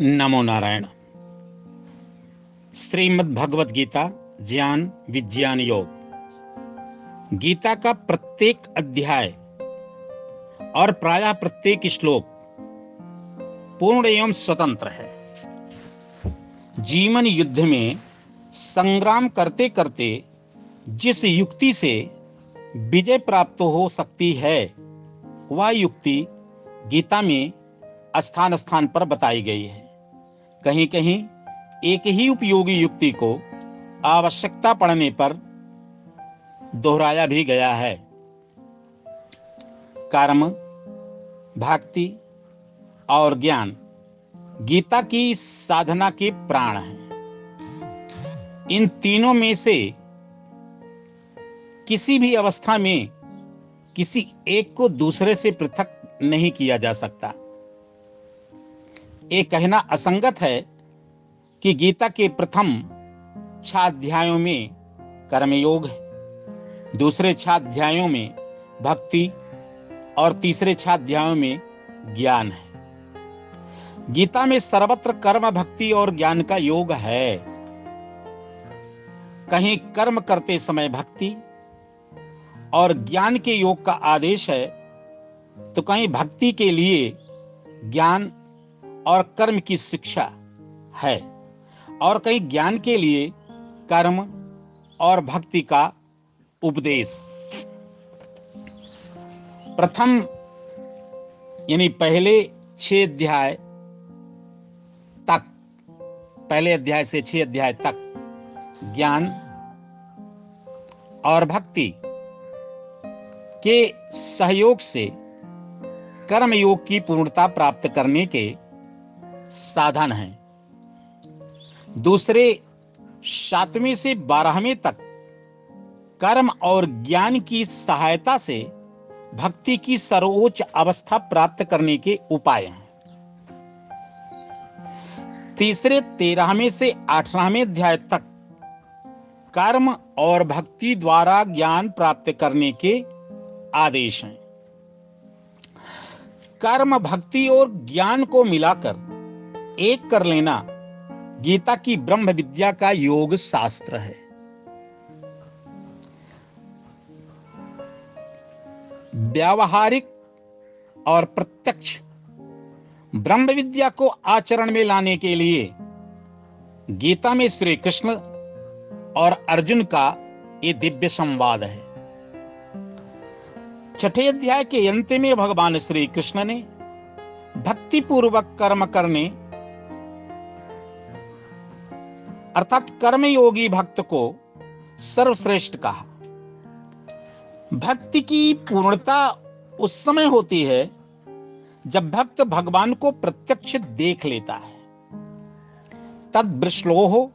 नमो नारायण। श्रीमद् भगवत गीता ज्ञान, विज्ञान योग। गीता का प्रत्येक अध्याय और प्रायः प्रत्येक श्लोक पूर्ण एवं स्वतंत्र है। जीवन युद्ध में संग्राम करते करते जिस युक्ति से विजय प्राप्त हो सकती है, वह युक्ति गीता में स्थान स्थान पर बताई गई है। कहीं कहीं एक ही उपयोगी युक्ति को आवश्यकता पड़ने पर दोहराया भी गया है। कर्म, भक्ति और ज्ञान गीता की साधना के प्राण हैं। इन तीनों में से किसी भी अवस्था में किसी एक को दूसरे से पृथक नहीं किया जा सकता। ये कहना असंगत है कि गीता के प्रथम छाध्यायों में कर्मयोग है। दूसरे छाध्यायों में भक्ति और तीसरे छाध्यायों में ज्ञान है। गीता में सर्वत्र कर्म, भक्ति और ज्ञान का योग है। कहीं कर्म करते समय भक्ति और ज्ञान के योग का आदेश है तो कहीं भक्ति के लिए ज्ञान और कर्म की शिक्षा है। और कहीं ज्ञान के लिए कर्म और भक्ति का उपदेश। प्रथम, यानी पहले छह अध्याय तक, पहले अध्याय से छह अध्याय तक ज्ञान और भक्ति के सहयोग से कर्म योग की पूर्णता प्राप्त करने के साधन है। दूसरे, सातवें से बारहवें तक कर्म और ज्ञान की सहायता से भक्ति की सर्वोच्च अवस्था प्राप्त करने के उपाय हैं। तीसरे, तेरहवें से अठारहवें अध्याय तक कर्म और भक्ति द्वारा ज्ञान प्राप्त करने के आदेश हैं। कर्म, भक्ति और ज्ञान को मिलाकर एक कर लेना। गीता की ब्रह्म विद्या का योग शास्त्र है। व्यावहारिक और प्रत्यक्ष ब्रह्म विद्या को आचरण में लाने के लिए गीता में श्री कृष्ण और अर्जुन का ये दिव्य संवाद है। छठे अध्याय के अंत में भगवान श्री कृष्ण ने भक्ति पूर्वक कर्म करने अर्थात कर्मयोगी भक्त को सर्वश्रेष्ठ कहा। भक्ति की पूर्णता उस समय होती है जब भक्त भगवान को प्रत्यक्ष देख लेता है। तद वृश्लोह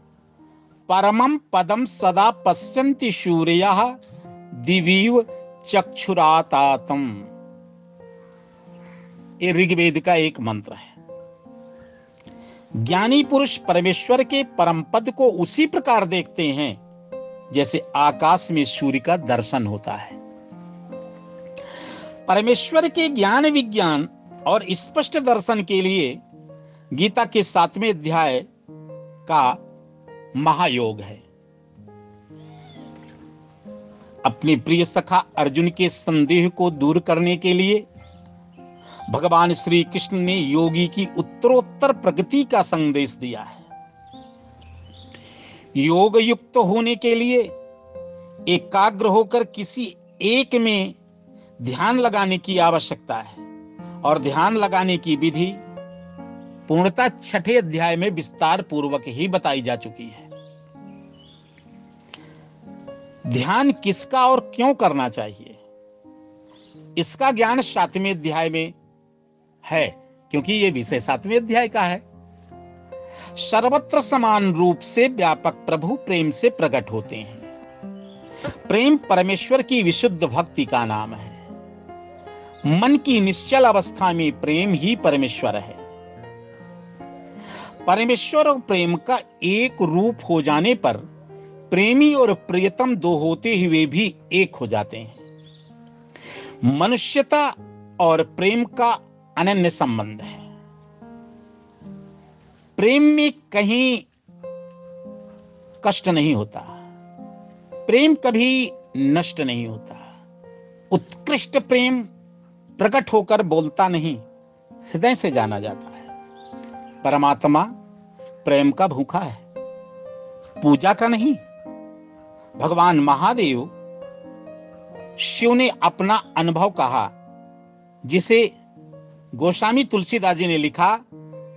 परमम पदम सदा पश्यन्ति सूर्य दिवीव चक्षुरातातम। ये ऋग्वेद का एक मंत्र है। ज्ञानी पुरुष परमेश्वर के परम पद को उसी प्रकार देखते हैं, जैसे आकाश में सूर्य का दर्शन होता है। परमेश्वर के ज्ञान विज्ञान और स्पष्ट दर्शन के लिए गीता के सातवें अध्याय का महायोग है। अपने प्रिय सखा अर्जुन के संदेह को दूर करने के लिए भगवान श्री कृष्ण ने योगी की उत्तरोत्तर प्रगति का संदेश दिया है। योग युक्त होने के लिए एकाग्र होकर किसी एक में ध्यान लगाने की आवश्यकता है और ध्यान लगाने की विधि पूर्णता छठे अध्याय में विस्तार पूर्वक ही बताई जा चुकी है। ध्यान किसका और क्यों करना चाहिए? इसका ज्ञान सातवें अध्याय में है, क्योंकि ये विषय सातवें अध्याय का है। सर्वत्र समान रूप से व्यापक प्रभु प्रेम से प्रकट होते हैं। प्रेम परमेश्वर की विशुद्ध भक्ति का नाम है। मन की निश्चल अवस्था में प्रेम ही परमेश्वर है। परमेश्वर और प्रेम का एक रूप हो जाने पर प्रेमी और प्रियतम दो होते हुए भी एक हो जाते हैं। मनुष्यता और प्रेम का अनन्य संबंध है। प्रेम में कहीं कष्ट नहीं होता। प्रेम कभी नष्ट नहीं होता। उत्कृष्ट प्रेम प्रकट होकर बोलता नहीं, हृदय से जाना जाता है। परमात्मा प्रेम का भूखा है। पूजा का नहीं, भगवान महादेव शिव ने अपना अनुभव कहा, जिसे गोस्वामी तुलसीदास जी ने लिखा,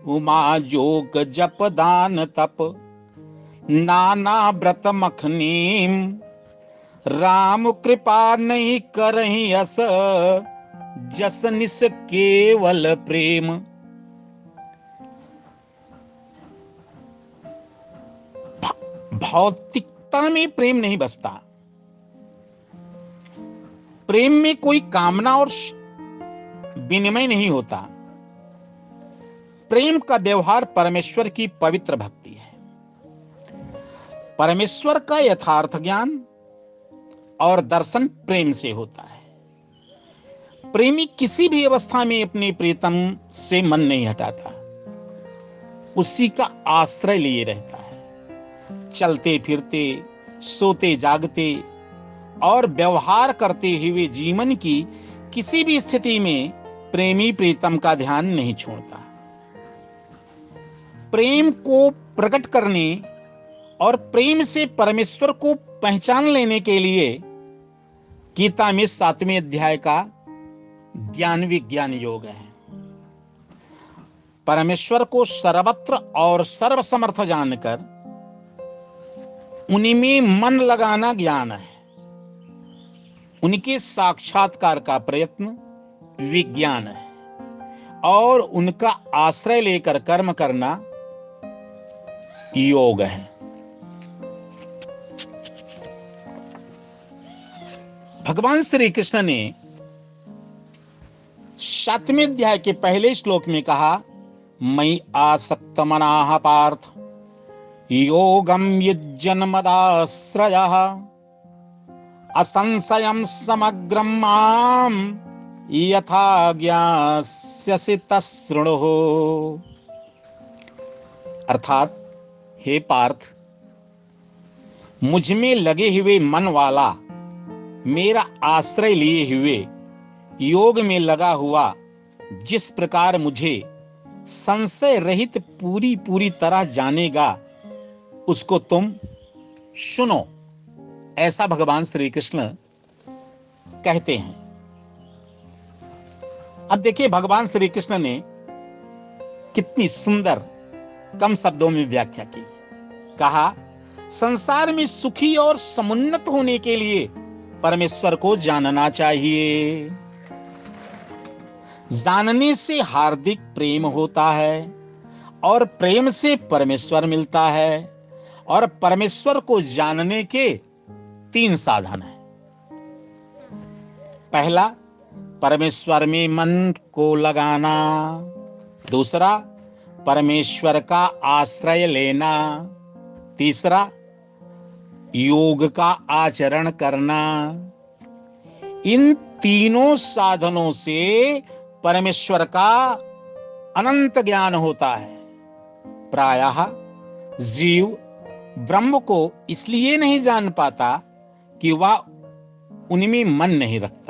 उमा जोग जप दान तप, नाना व्रत मखनीम, राम कृपा नहीं करही अस, जस निस केवल प्रेम। भौतिकता में प्रेम नहीं बसता। प्रेम में कोई कामना और विनिमय नहीं होता। प्रेम का व्यवहार परमेश्वर की पवित्र भक्ति है। परमेश्वर का यथार्थ ज्ञान और दर्शन प्रेम से होता है। प्रेमी किसी भी अवस्था में अपने प्रीतम से मन नहीं हटाता। उसी का आश्रय लिए रहता है। चलते फिरते, सोते जागते और व्यवहार करते हुए जीवन की किसी भी स्थिति में प्रेमी प्रीतम का ध्यान नहीं छोड़ता। प्रेम को प्रकट करने और प्रेम से परमेश्वर को पहचान लेने के लिए गीता में सातवें अध्याय का ज्ञान विज्ञान योग है। परमेश्वर को सर्वत्र और सर्वसमर्थ जानकर उन्हीं में मन लगाना ज्ञान है। उनके साक्षात्कार का प्रयत्न विज्ञान है। और उनका आश्रय लेकर कर्म करना योग है। भगवान श्री कृष्ण ने सातवें अध्याय के पहले श्लोक में कहा, मई आसक्त मनाह पार्थ योगम युजन्मदाश्रय असंशयम समग्रम यथा ज्ञास्यसि तशृणु अर्थात, हे पार्थ मुझमें लगे हुए मन वाला, मेरा आश्रय लिए हुए, योग में लगा हुआ, जिस प्रकार मुझे संशय रहित पूरी पूरी तरह जानेगा, उसको तुम सुनो। ऐसा भगवान श्री कृष्ण कहते हैं। अब देखिए भगवान श्री कृष्ण ने कितनी सुंदर कम शब्दों में व्याख्या की। कहा, संसार में सुखी और समुन्नत होने के लिए परमेश्वर को जानना चाहिए। जानने से हार्दिक प्रेम होता है और प्रेम से परमेश्वर मिलता है और परमेश्वर को जानने के तीन साधन है। पहला परमेश्वर में मन को लगाना। दूसरा, परमेश्वर का आश्रय लेना। तीसरा, योग का आचरण करना। इन तीनों साधनों से परमेश्वर का अनंत ज्ञान होता है। प्रायः जीव ब्रह्म को इसलिए नहीं जान पाता कि वह उनमें मन नहीं रखता।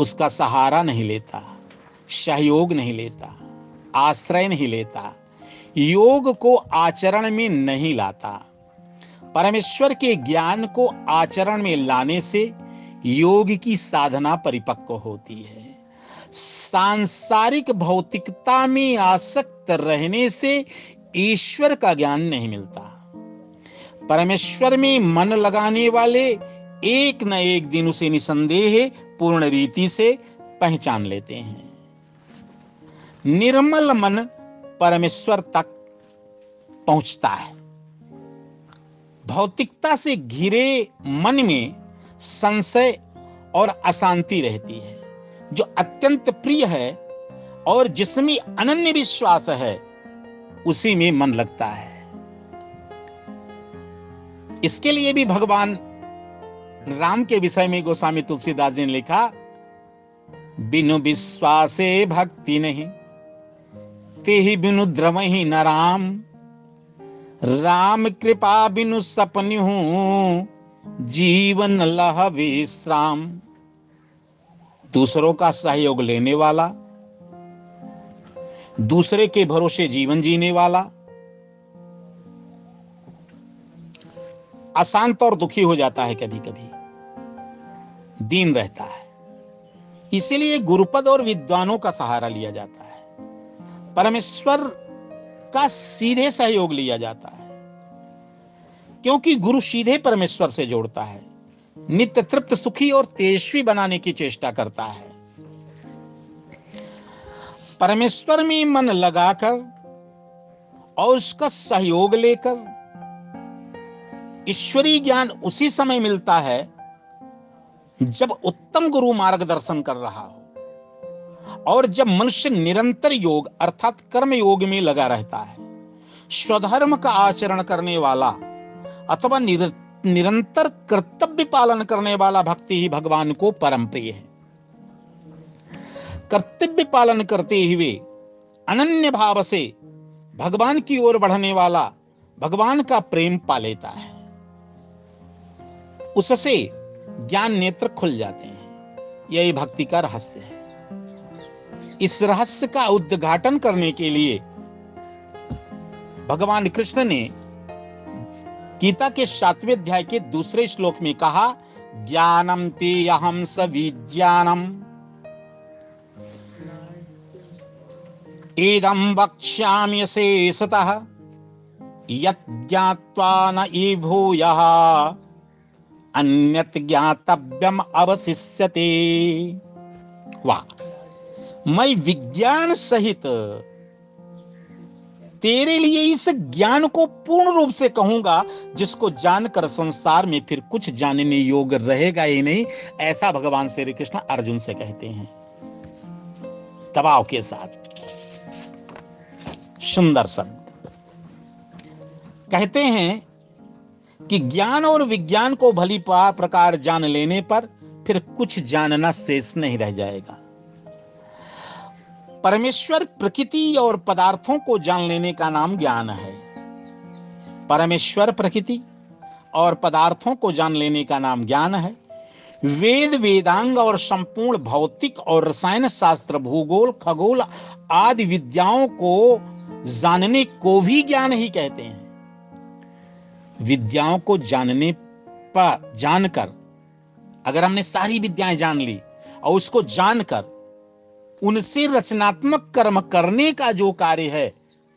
उसका सहारा नहीं लेता, सहयोग नहीं लेता, आश्रय नहीं लेता, योग को आचरण में नहीं लाता। परमेश्वर के ज्ञान को आचरण में लाने से योग की साधना परिपक्व होती है। सांसारिक भौतिकता में आसक्त रहने से ईश्वर का ज्ञान नहीं मिलता। परमेश्वर में मन लगाने वाले एक न एक दिन उसे निसंदेह पूर्ण रीति से पहचान लेते हैं। निर्मल मन परमेश्वर तक पहुँचता है। भौतिकता से घिरे मन में संशय और अशांति रहती है, जो अत्यंत प्रिय है और जिसमें अनन्य विश्वास है, उसी में मन लगता है। इसके लिए भी भगवान राम के विषय में गोस्वामी तुलसीदास जी ने लिखा, बिनु विश्वासे भक्ति नहीं ते ही बिनु द्रव ही न राम। राम कृपा बिनु सपन हूँ जीवन लह विश्राम। दूसरों का सहयोग लेने वाला, दूसरे के भरोसे जीवन जीने वाला अशांत और दुखी हो जाता है कभी कभी दीन रहता है। इसीलिए गुरुपद और विद्वानों का सहारा लिया जाता है। परमेश्वर का सीधे सहयोग लिया जाता है। क्योंकि गुरु सीधे परमेश्वर से जोड़ता है। नित्य तृप्त, सुखी और तेजस्वी बनाने की चेष्टा करता है। परमेश्वर में मन लगाकर और उसका सहयोग लेकर ईश्वरीय ज्ञान उसी समय मिलता है जब उत्तम गुरु मार्गदर्शन कर रहा हो। और जब मनुष्य निरंतर योग अर्थात कर्म योग में लगा रहता है स्वधर्म का आचरण करने वाला अथवा निर, निरंतर कर्तव्य पालन करने वाला भक्ति ही भगवान को परम प्रिय है। कर्तव्य पालन करते हुए अनन्य भाव से भगवान की ओर बढ़ने वाला भगवान का प्रेम पा लेता है। उससे ज्ञान नेत्र खुल जाते हैं। यही भक्ति का रहस्य है। इस रहस्य का उद्घाटन करने के लिए भगवान कृष्ण ने गीता के सातवें अध्याय के दूसरे श्लोक में कहा, ज्ञानम ते अहम सविज्ञानम इदम वक्ष्याम्य शेषतः ज्ञात्वा न भूयः अन्यत ज्ञातव्यम अवशिष्यते। वाह मैं विज्ञान सहित तेरे लिए इस ज्ञान को पूर्ण रूप से कहूँगा, जिसको जानकर संसार में फिर कुछ जानने योग रहेगा ही नहीं, ऐसा भगवान श्री कृष्ण अर्जुन से कहते हैं। दबाव के साथ। सुंदर शब्द। कहते हैं कि ज्ञान और विज्ञान को भली प्रकार जान लेने पर फिर कुछ जानना शेष नहीं रह जाएगा। परमेश्वर प्रकृति और पदार्थों को जान लेने का नाम ज्ञान है। परमेश्वर प्रकृति और पदार्थों को जान लेने का नाम ज्ञान है। वेद, वेदांग और संपूर्ण भौतिक और रसायन शास्त्र, भूगोल, खगोल आदि विद्याओं को जानने को भी ज्ञान ही कहते हैं। विद्याओं को जानने पर जानकर, अगर हमने सारी विद्याएँ जान ली और उसको जानकर, उनसे रचनात्मक कर्म करने का जो कार्य है,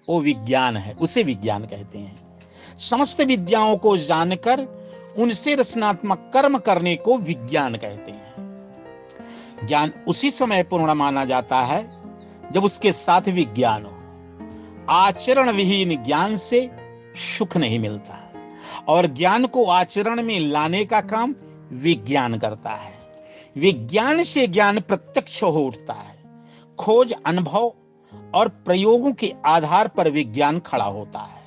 वो विज्ञान है, उसे विज्ञान कहते हैं। समस्त विद्याओं को जानकर, उनसे रचनात्मक कर्म करने को विज्ञान कहते हैं। ज्ञान उसी समय पूर्ण माना जाता है, जब उसके साथ विज्ञान हो। आचरण विहीन ज्ञान से सुख नहीं मिलता। और ज्ञान को आचरण में लाने का काम विज्ञान करता है। विज्ञान से ज्ञान प्रत्यक्ष हो उठता है। खोज अनुभव और प्रयोगों के आधार पर विज्ञान खड़ा होता है।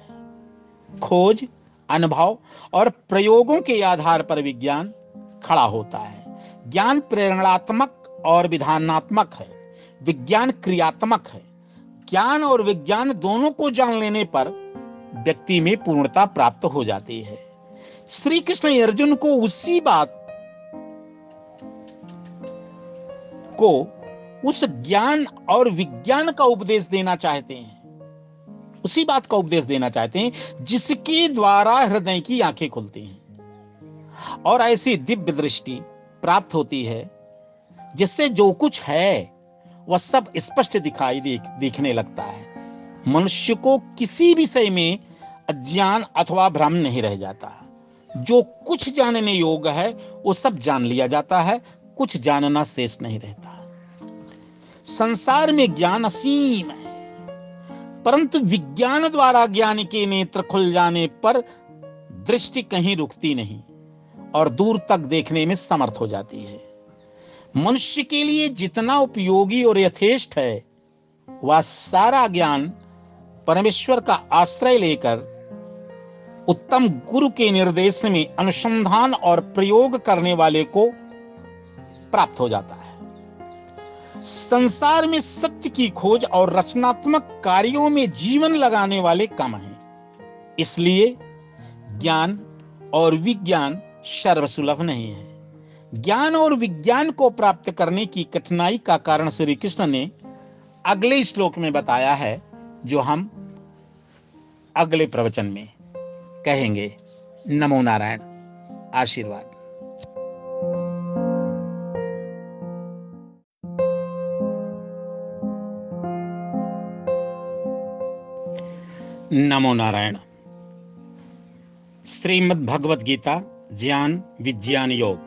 खोज, अनुभव और प्रयोगों के आधार पर विज्ञान खड़ा होता है। ज्ञान प्रेरणात्मक और विधानात्मक है। विज्ञान क्रियात्मक है। ज्ञान और विज्ञान दोनों को जान लेने पर व्यक्ति में पूर्णता प्राप्त हो जाती है। श्री कृष्ण अर्जुन को उसी बात को उस ज्ञान और विज्ञान का उपदेश देना चाहते हैं। उसी बात का उपदेश देना चाहते हैं, जिसके द्वारा हृदय की आँखें खुलती हैं। और ऐसी दिव्य दृष्टि प्राप्त होती है, जिससे जो कुछ है, वह सब स्पष्ट दिखाई देख, दिखने लगता है। मनुष्य को किसी विषय में अज्ञान अथवा भ्रम नहीं रह जाता। जो कुछ जानने योग्य है, वो सब जान लिया जाता है, कुछ जानना शेष नहीं रहता। संसार में ज्ञान असीम है, परंतु विज्ञान द्वारा ज्ञान के नेत्र खुल जाने पर दृष्टि कहीं रुकती नहीं और दूर तक देखने में समर्थ हो जाती है। मनुष्य के लिए जितना उपयोगी और यथेष्ट है, वह सारा ज्ञान परमेश्वर का आश्रय लेकर उत्तम गुरु के निर्देश में अनुसंधान और प्रयोग करने वाले को प्राप्त हो जाता है। संसार में सत्य की खोज और रचनात्मक कार्यों में जीवन लगाने वाले कम हैं। इसलिए ज्ञान और विज्ञान सर्वसुलभ नहीं है। ज्ञान और विज्ञान को प्राप्त करने की कठिनाई का कारण श्री कृष्ण ने अगले श्लोक में बताया है, जो हम अगले प्रवचन में कहेंगे, नमो नारायण, आशीर्वाद। नमो नारायण। श्रीमद् भगवत गीता ज्ञान विज्ञान योग।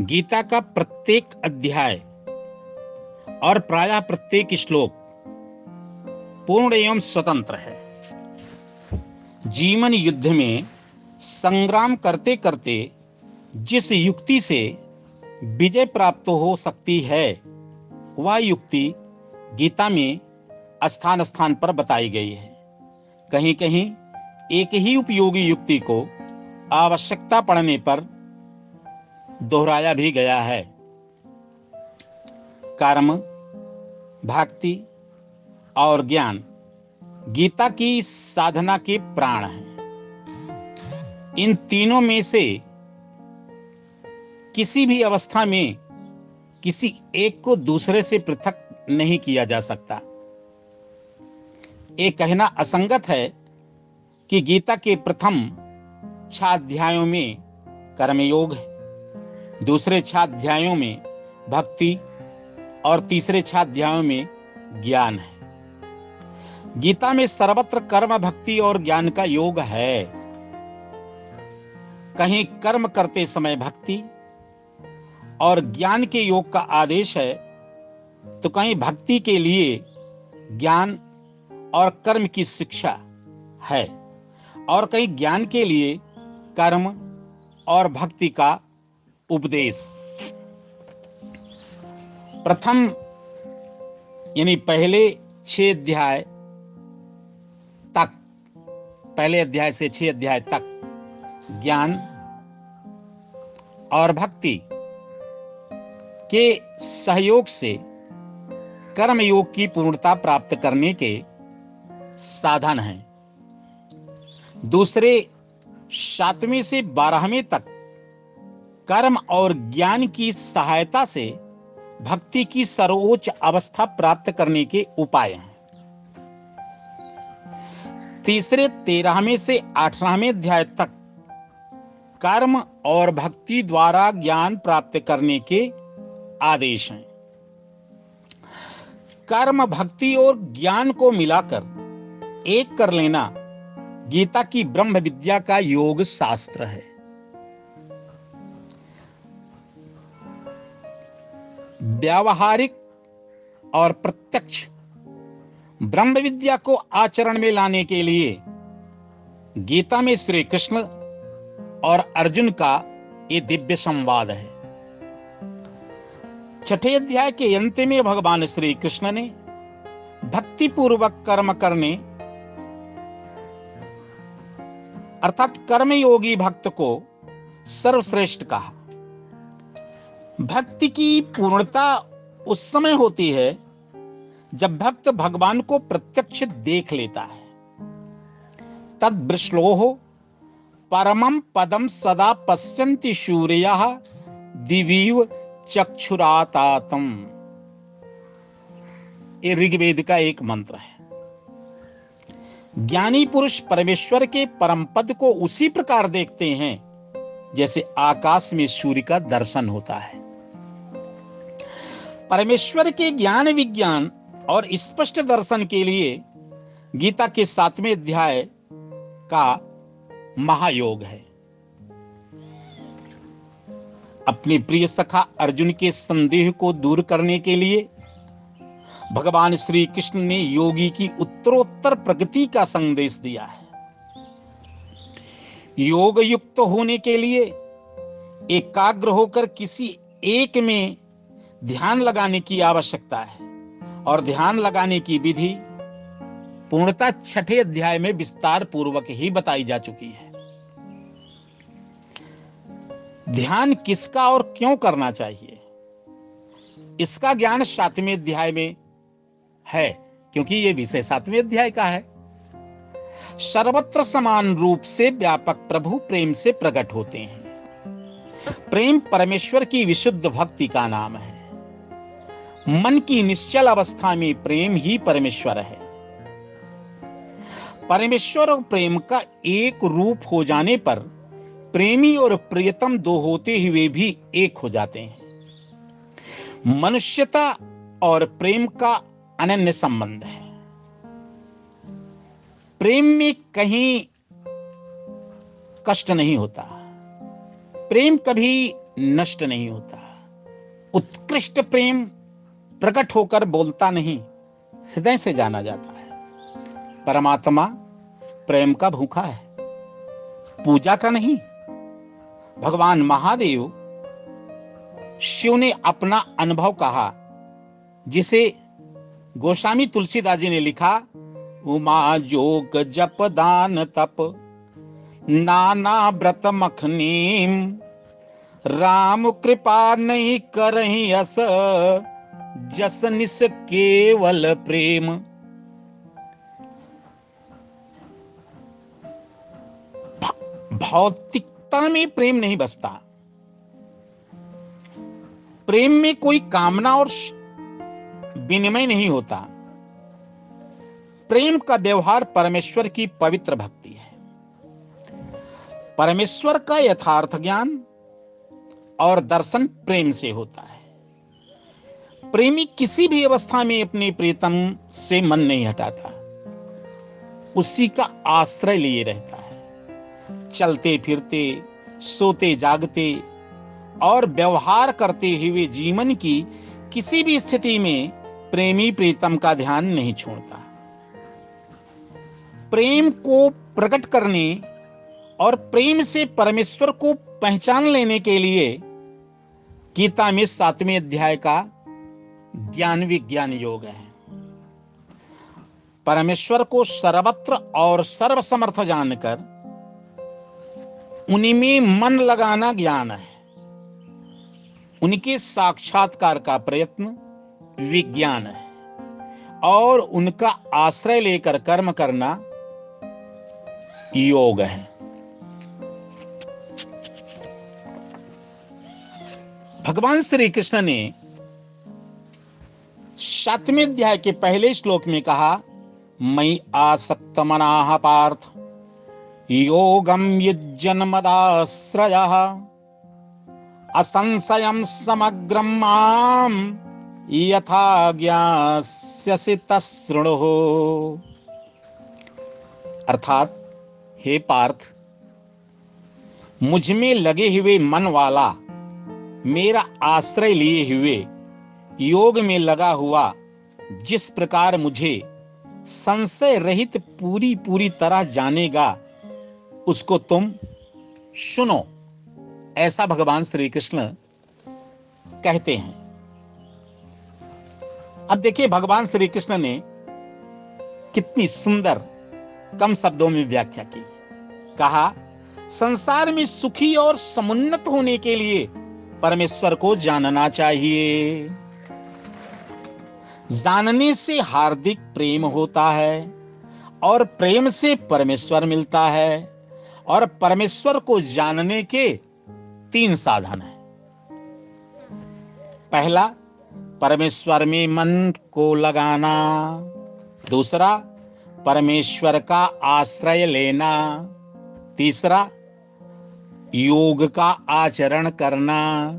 गीता का प्रत्येक अध्याय और प्राय प्रत्येक श्लोक पूर्ण एवं स्वतंत्र है। जीवन युद्ध में संग्राम करते करते जिस युक्ति से विजय प्राप्त हो सकती है, वह युक्ति गीता में स्थान स्थान पर बताई गई है। कहीं कहीं एक ही उपयोगी युक्ति को आवश्यकता पड़ने पर दोहराया भी गया है। कर्म, भक्ति और ज्ञान गीता की साधना के प्राण हैं। इन तीनों में से किसी भी अवस्था में किसी एक को दूसरे से पृथक नहीं किया जा सकता। ये कहना असंगत है कि गीता के प्रथम छाध्यायों में कर्मयोग है। दूसरे छाध्यायों में भक्ति और तीसरे छाध्यायों में ज्ञान है। गीता में सर्वत्र कर्म भक्ति और ज्ञान का योग है। कहीं कर्म करते समय भक्ति और ज्ञान के योग का आदेश है तो कहीं भक्ति के लिए ज्ञान और कर्म की शिक्षा है और कहीं ज्ञान के लिए कर्म और भक्ति का उपदेश। प्रथम, यानी पहले छह अध्याय पहले अध्याय से छह अध्याय तक ज्ञान और भक्ति के सहयोग से कर्म योग की पूर्णता प्राप्त करने के साधन है। दूसरे, सातवें से बारहवें तक कर्म और ज्ञान की सहायता से भक्ति की सर्वोच्च अवस्था प्राप्त करने के उपाय हैं। तीसरे तेरहवें से अठारहवें अध्याय तक कर्म और भक्ति द्वारा ज्ञान प्राप्त करने के आदेश हैं। कर्म, भक्ति और ज्ञान को मिलाकर एक कर लेना गीता की ब्रह्म विद्या का योग शास्त्र है। व्यावहारिक और प्रत्यक्ष ब्रह्म विद्या को आचरण में लाने के लिए गीता में श्री कृष्ण और अर्जुन का ये दिव्य संवाद है। छठे अध्याय के अंत में भगवान श्री कृष्ण ने भक्ति पूर्वक कर्म करने, अर्थात कर्मयोगी भक्त को सर्वश्रेष्ठ कहा। भक्ति की पूर्णता उस समय होती है जब भक्त भगवान को प्रत्यक्ष देख लेता है, तद वृश्लोह परमम पदम सदा पश्यन्ति सूर्य दिवीव चक्षुरातातम। ये ऋग्वेद का एक मंत्र है। ज्ञानी पुरुष परमेश्वर के परम पद को उसी प्रकार देखते हैं, जैसे आकाश में सूर्य का दर्शन होता है। परमेश्वर के ज्ञान विज्ञान और स्पष्ट दर्शन के लिए गीता के सातवें अध्याय का महायोग है। अपने प्रिय सखा अर्जुन के संदेह को दूर करने के लिए भगवान श्री कृष्ण ने योगी की उत्तरोत्तर प्रगति का संदेश दिया है। योग युक्त होने के लिए एकाग्र होकर किसी एक में ध्यान लगाने की आवश्यकता है। और ध्यान लगाने की विधि पूर्णता छठे अध्याय में विस्तार पूर्वक ही बताई जा चुकी है। ध्यान किसका और क्यों करना चाहिए? इसका ज्ञान सातवें अध्याय में है, क्योंकि यह विषय सातवें अध्याय का है। सर्वत्र समान रूप से व्यापक प्रभु प्रेम से प्रकट होते हैं। प्रेम परमेश्वर की विशुद्ध भक्ति का नाम है। मन की निश्चल अवस्था में प्रेम ही परमेश्वर है। परमेश्वर और प्रेम का एक रूप हो जाने पर प्रेमी और प्रियतम दो होते हुए भी एक हो जाते हैं। मनुष्यता और प्रेम का अनन्य संबंध है। प्रेम में कहीं कष्ट नहीं होता। प्रेम कभी नष्ट नहीं होता। उत्कृष्ट प्रेम प्रकट होकर बोलता नहीं, हृदय से जाना जाता है। परमात्मा प्रेम का भूखा है। पूजा का नहीं, भगवान महादेव शिव ने अपना अनुभव कहा, जिसे गोस्वामी तुलसीदास जी ने लिखा, उमा जोग जप दान तप, नाना व्रत मखनीम, राम कृपा नहीं करही अस। जस निस केवल प्रेम। भौतिकता में प्रेम नहीं बसता। प्रेम में कोई कामना और विनिमय नहीं होता। प्रेम का व्यवहार परमेश्वर की पवित्र भक्ति है। परमेश्वर का यथार्थ ज्ञान और दर्शन प्रेम से होता है। प्रेमी किसी भी अवस्था में अपने प्रीतम से मन नहीं हटाता। उसी का आश्रय लिए रहता है। चलते फिरते, सोते जागते और व्यवहार करते हुए जीवन की किसी भी स्थिति में प्रेमी प्रीतम का ध्यान नहीं छोड़ता। प्रेम को प्रकट करने और प्रेम से परमेश्वर को पहचान लेने के लिए गीता में सातवें अध्याय का ज्ञान विज्ञान योग है। परमेश्वर को सर्वत्र और सर्वसमर्थ जानकर उन्हीं में मन लगाना ज्ञान है। उनके साक्षात्कार का प्रयत्न विज्ञान है और उनका आश्रय लेकर कर्म करना योग है। भगवान श्री कृष्ण ने सातवें अध्याय के पहले श्लोक में कहा मई आसक्त मनाह पार्थ। योगम युजन मदाश्रय असंशयम समग्रम यथा ज्ञास्यसि तसृणु अर्थात, हे पार्थ मुझमें लगे हुए मन वाला, मेरा आश्रय लिए हुए योग में लगा हुआ, जिस प्रकार मुझे संशय रहित पूरी पूरी तरह जानेगा, उसको तुम सुनो। ऐसा भगवान श्री कृष्ण कहते हैं। अब देखिए, भगवान श्री कृष्ण ने कितनी सुंदर, कम शब्दों में व्याख्या की। कहा, संसार में सुखी और समुन्नत होने के लिए परमेश्वर को जानना चाहिए। जानने से हार्दिक प्रेम होता है और प्रेम से परमेश्वर मिलता है और परमेश्वर को जानने के तीन साधन है। पहला, परमेश्वर में मन को लगाना। दूसरा, परमेश्वर का आश्रय लेना। तीसरा, योग का आचरण करना।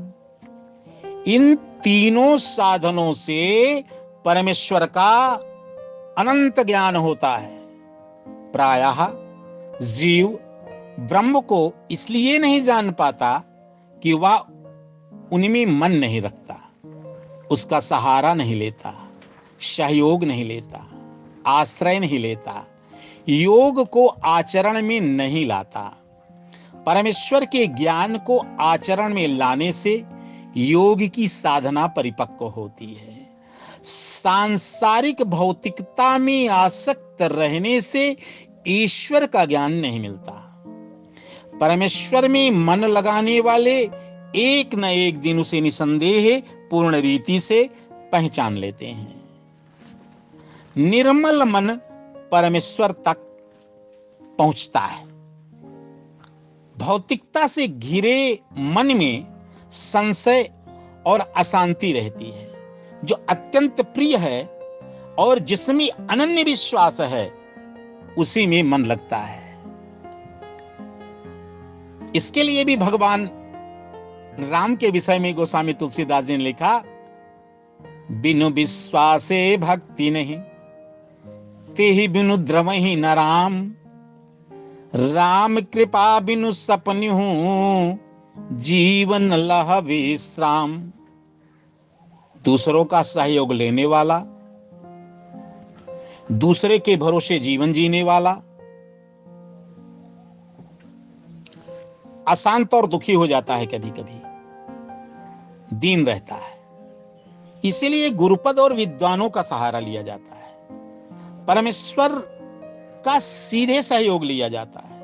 इन तीनों साधनों से परमेश्वर का अनंत ज्ञान होता है। प्रायः जीव ब्रह्म को इसलिए नहीं जान पाता कि वह उनमें मन नहीं रखता, उसका सहारा नहीं लेता, सहयोग नहीं लेता, आश्रय नहीं लेता, योग को आचरण में नहीं लाता। परमेश्वर के ज्ञान को आचरण में लाने से योग की साधना परिपक्व होती है। सांसारिक भौतिकता में आसक्त रहने से ईश्वर का ज्ञान नहीं मिलता। परमेश्वर में मन लगाने वाले एक न एक दिन उसे निसंदेह पूर्ण रीति से पहचान लेते हैं। निर्मल मन परमेश्वर तक पहुँचता है। भौतिकता से घिरे मन में संशय और अशांति रहती है। जो अत्यंत प्रिय है और जिसमें अनन्य विश्वास है, उसी में मन लगता है। इसके लिए भी भगवान राम के विषय में गोस्वामी तुलसीदास जी ने लिखा, बिनु विश्वासे भक्ति नहीं ते ही बिनु द्रव ही न राम। राम कृपा बिनु सपन हूँ, जीवन लह विश्राम। दूसरों का सहयोग लेने वाला, दूसरे के भरोसे जीवन जीने वाला अशांत और दुखी हो जाता है कभी कभी दीन रहता है। इसीलिए गुरुपद और विद्वानों का सहारा लिया जाता है। परमेश्वर का सीधे सहयोग लिया जाता है।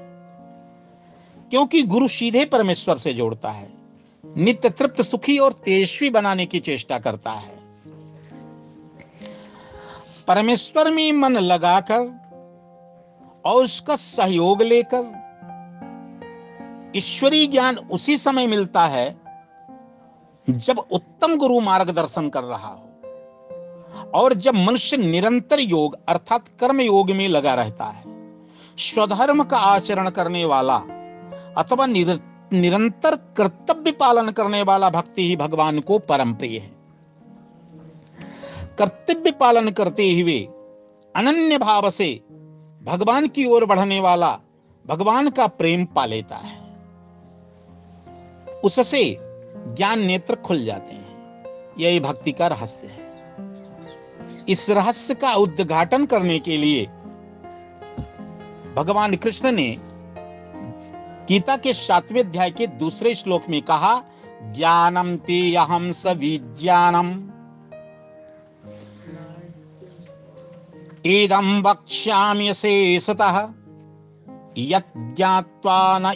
क्योंकि गुरु सीधे परमेश्वर से जोड़ता है। नित्य तृप्त, सुखी और तेजस्वी बनाने की चेष्टा करता है। परमेश्वर में मन लगाकर और उसका सहयोग लेकर ईश्वरीय ज्ञान उसी समय मिलता है जब उत्तम गुरु मार्गदर्शन कर रहा हो और जब मनुष्य निरंतर योग अर्थात कर्म योग में लगा रहता है। स्वधर्म का आचरण करने वाला अथवा निरंतर कर्तव्य पालन करने वाला भक्ति ही भगवान को परम प्रिय है। कर्तव्य पालन करते हुए अनन्य भाव से भगवान की ओर बढ़ने वाला भगवान का प्रेम पा लेता है। उससे ज्ञान नेत्र खुल जाते हैं। यही भक्ति का रहस्य है। इस रहस्य का उद्घाटन करने के लिए भगवान कृष्ण ने गीता के सातवें अध्याय के दूसरे श्लोक में कहा ज्ञानम ते अहम सविज्ञानम इदं वक्ष्याम्यशेषतः यज्ञात्वा न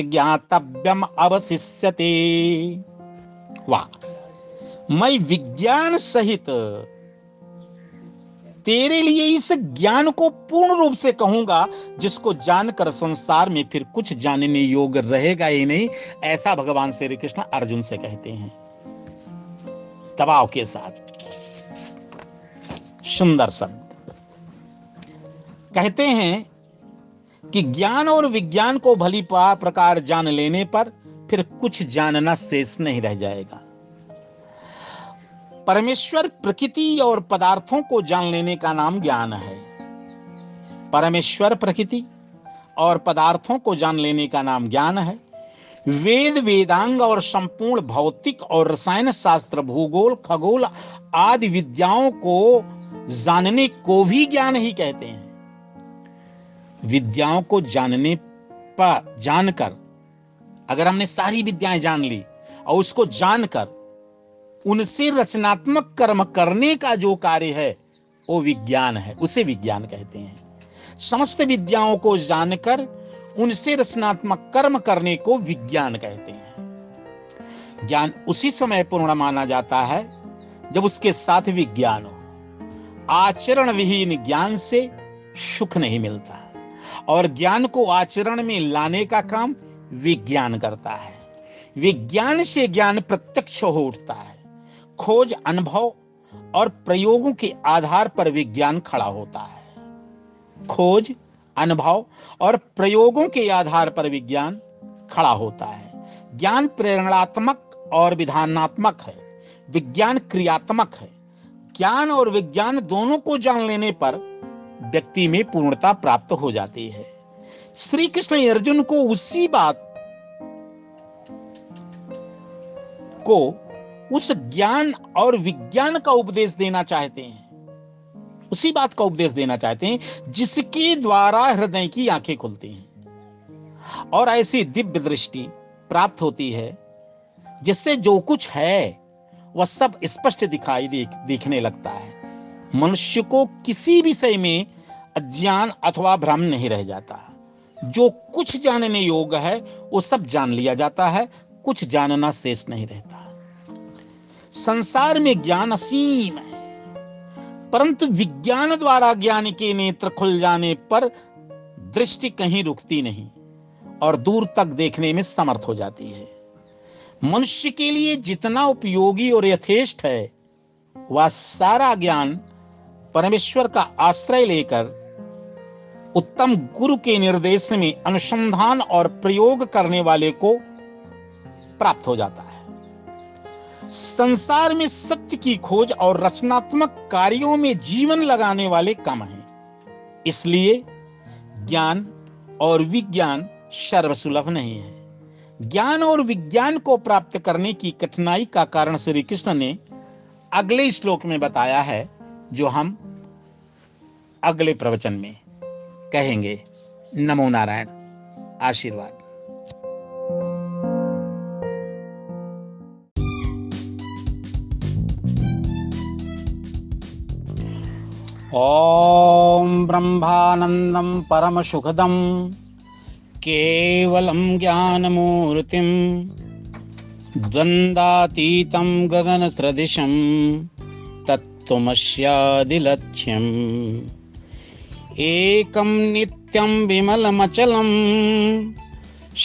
ज्ञातव्यम अवशिष्यते। वाह मैं विज्ञान सहित तेरे लिए इस ज्ञान को पूर्ण रूप से कहूँगा, जिसको जानकर संसार में फिर कुछ जानने योग्य रहेगा ही नहीं, ऐसा भगवान श्री कृष्ण अर्जुन से कहते हैं। दबाव के साथ। सुंदर शब्द। कहते हैं कि ज्ञान और विज्ञान को भली प्रकार जान लेने पर फिर कुछ जानना शेष नहीं रह जाएगा। परमेश्वर प्रकृति और पदार्थों को जान लेने का नाम ज्ञान है। परमेश्वर प्रकृति और पदार्थों को जान लेने का नाम ज्ञान है। वेद, वेदांग और संपूर्ण भौतिक और रसायन शास्त्र, भूगोल, खगोल आदि विद्याओं को जानने को भी ज्ञान ही कहते हैं। विद्याओं को जानने पर, जानकर, अगर हमने सारी विद्याएँ जान ली और उसको जानकर उनसे रचनात्मक कर्म करने का जो कार्य है, वो विज्ञान है, उसे विज्ञान कहते हैं। समस्त विद्याओं को जानकर, उनसे रचनात्मक कर्म करने को विज्ञान कहते हैं। ज्ञान उसी समय पूर्ण माना जाता है, जब उसके साथ विज्ञान हो। आचरण विहीन ज्ञान से सुख नहीं मिलता, और ज्ञान को आचरण में लाने का काम विज्ञान करता है। विज्ञान से ज्ञान प्रत्यक्ष हो उठता है। खोज अनुभव और प्रयोगों के आधार पर विज्ञान खड़ा होता है। खोज, अनुभव और प्रयोगों के आधार पर विज्ञान खड़ा होता है। ज्ञान प्रेरणात्मक और विधानात्मक है। विज्ञान क्रियात्मक है। ज्ञान और विज्ञान दोनों को जान लेने पर व्यक्ति में पूर्णता प्राप्त हो जाती है। श्री कृष्ण अर्जुन को उसी बात को उस ज्ञान और विज्ञान का उपदेश देना चाहते हैं। उसी बात का उपदेश देना चाहते हैं, जिसके द्वारा हृदय की आँखें खुलती हैं। और ऐसी दिव्य दृष्टि प्राप्त होती है, जिससे जो कुछ है, वह सब स्पष्ट दिखाई देख, दिखने लगता है। मनुष्य को किसी विषय में अज्ञान अथवा भ्रम नहीं रह जाता। जो कुछ जानने योग्य है, वो सब जान लिया जाता है, कुछ जानना शेष नहीं रहता। संसार में ज्ञान असीम है। परंतु विज्ञान द्वारा ज्ञान के नेत्र खुल जाने पर दृष्टि कहीं रुकती नहीं और दूर तक देखने में समर्थ हो जाती है। मनुष्य के लिए जितना उपयोगी और यथेष्ट है, वह सारा ज्ञान परमेश्वर का आश्रय लेकर उत्तम गुरु के निर्देश में अनुसंधान और प्रयोग करने वाले को प्राप्त हो जाता है। संसार में सत्य की खोज और रचनात्मक कार्यों में जीवन लगाने वाले कम हैं। इसलिए ज्ञान और विज्ञान सर्वसुलभ नहीं है। ज्ञान और विज्ञान को प्राप्त करने की कठिनाई का कारण श्री कृष्ण ने अगले श्लोक में बताया है, जो हम अगले प्रवचन में कहेंगे। नमो नारायण। आशीर्वाद। ॐ ब्रह्मानन्दं परमसुखदं केवलं ज्ञानमूर्तिं द्वन्द्वातीतं गगनसदृशं तत्त्वमस्यादिलक्ष्यम् एकं नित्यं विमलमचलं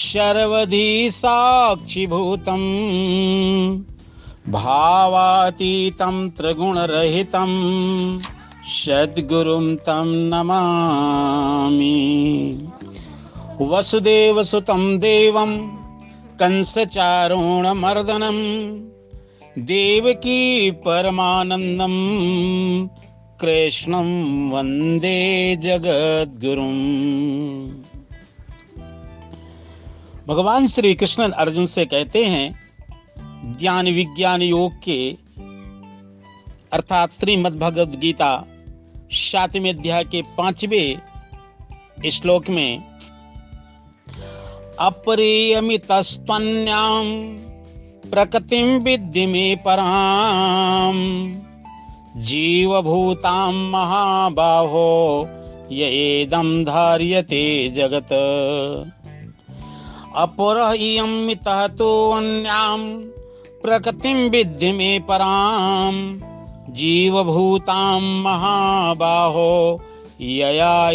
सर्वधी साक्षिभूतं भावातीतं त्रिगुणरहितम् सद्गुरुं तं नमामि। वसुदेवसुतं देवं, कंसचारोणमर्दनं, देवकी परमानन्दं, कृष्णं वंदे जगद्गुरुम् भगवान श्री कृष्ण अर्जुन से कहते हैं, ज्ञान विज्ञान योग के, अर्थात श्रीमद भगवद गीता सातवें अध्याय के पाँचवें श्लोक में अपरियमितस्त्वन्याम प्रकृतिम विद्धि में पराम जीवभूताम महाबाहो येदम धार्यते जगत। अपरयमितः तो अन्याम प्रकृतिम विद्धि में पराम जीवभूतां महाबाहो, यया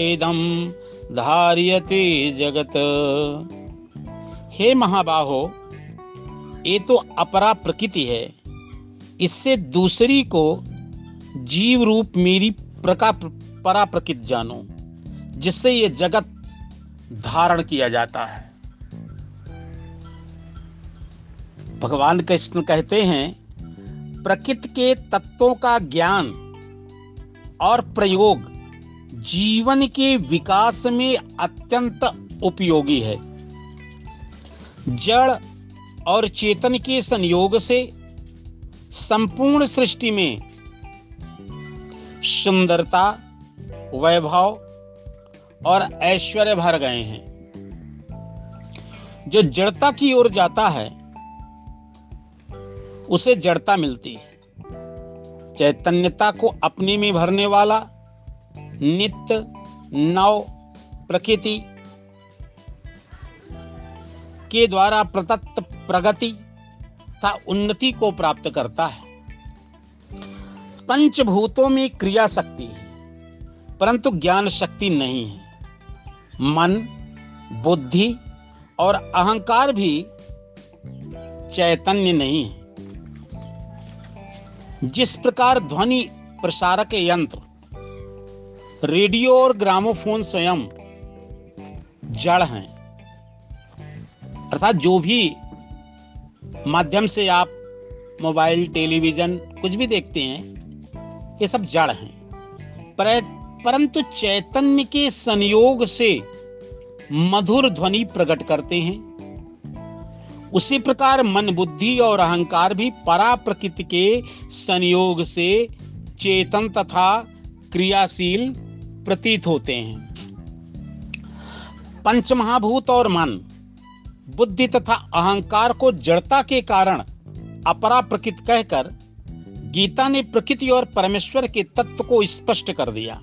धार्यते जगत। हे महाबाहो, ये तो अपरा प्रकृति है। इससे दूसरी को जीव रूप मेरी प्रका परा प्रकृति जानो, जिससे ये जगत धारण किया जाता है। भगवान कृष्ण कहते हैं प्रकृति के तत्वों का ज्ञान और प्रयोग जीवन के विकास में अत्यंत उपयोगी है। जड़ और चेतन के संयोग से संपूर्ण सृष्टि में सुंदरता, वैभव और ऐश्वर्य भर गए हैं। जो जड़ता की ओर जाता है उसे जड़ता मिलती है। चैतन्यता को अपने में भरने वाला नित्य नव प्रकृति के द्वारा प्रतत्त प्रगति तथा उन्नति को प्राप्त करता है। पंचभूतों में क्रिया शक्ति है, परंतु ज्ञान शक्ति नहीं है। मन, बुद्धि और अहंकार भी चैतन्य नहीं है। जिस प्रकार ध्वनि प्रसारक यंत्र रेडियो और ग्रामोफोन स्वयं जड़ हैं अर्थात जो भी माध्यम से आप मोबाइल टेलीविज़न कुछ भी देखते हैं ये सब जड़ हैं। पर, परंतु चैतन्य के संयोग से मधुर ध्वनि प्रकट करते हैं। उसी प्रकार मन बुद्धि और अहंकार भी परा प्रकृति के संयोग से चेतन तथा क्रियाशील प्रतीत होते हैं। पंचमहाभूत और मन, बुद्धि तथा अहंकार को जड़ता के कारण अपरा प्रकृति कहकर गीता ने प्रकृति और परमेश्वर के तत्व को स्पष्ट कर दिया।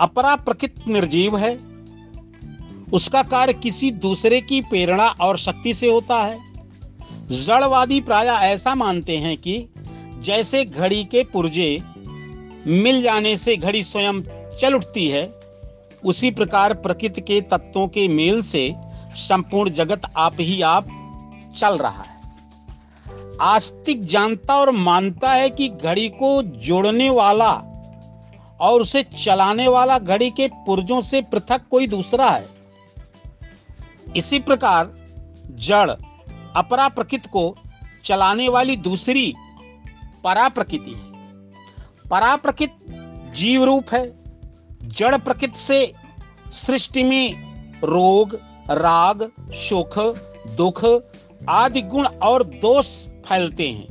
अपरा प्रकृति निर्जीव है उसका कार्य किसी दूसरे की प्रेरणा और शक्ति से होता है। जड़वादी प्राय ऐसा मानते हैं कि जैसे घड़ी के पुर्जे मिल जाने से घड़ी स्वयं चल उठती है, उसी प्रकार प्रकृति के तत्वों के मेल से संपूर्ण जगत आप ही आप चल रहा है। आस्तिक जानता और मानता है कि घड़ी को जोड़ने वाला और उसे चलाने वाला घड़ी के पुर्जों से पृथक कोई दूसरा है। इसी प्रकार जड़ अपरा प्रकृति को चलाने वाली दूसरी परा प्रकृति है। परा प्रकृति जीव रूप है। जड़ प्रकृति से सृष्टि में रोग, राग सुख दुख आदि गुण और दोष फैलते हैं।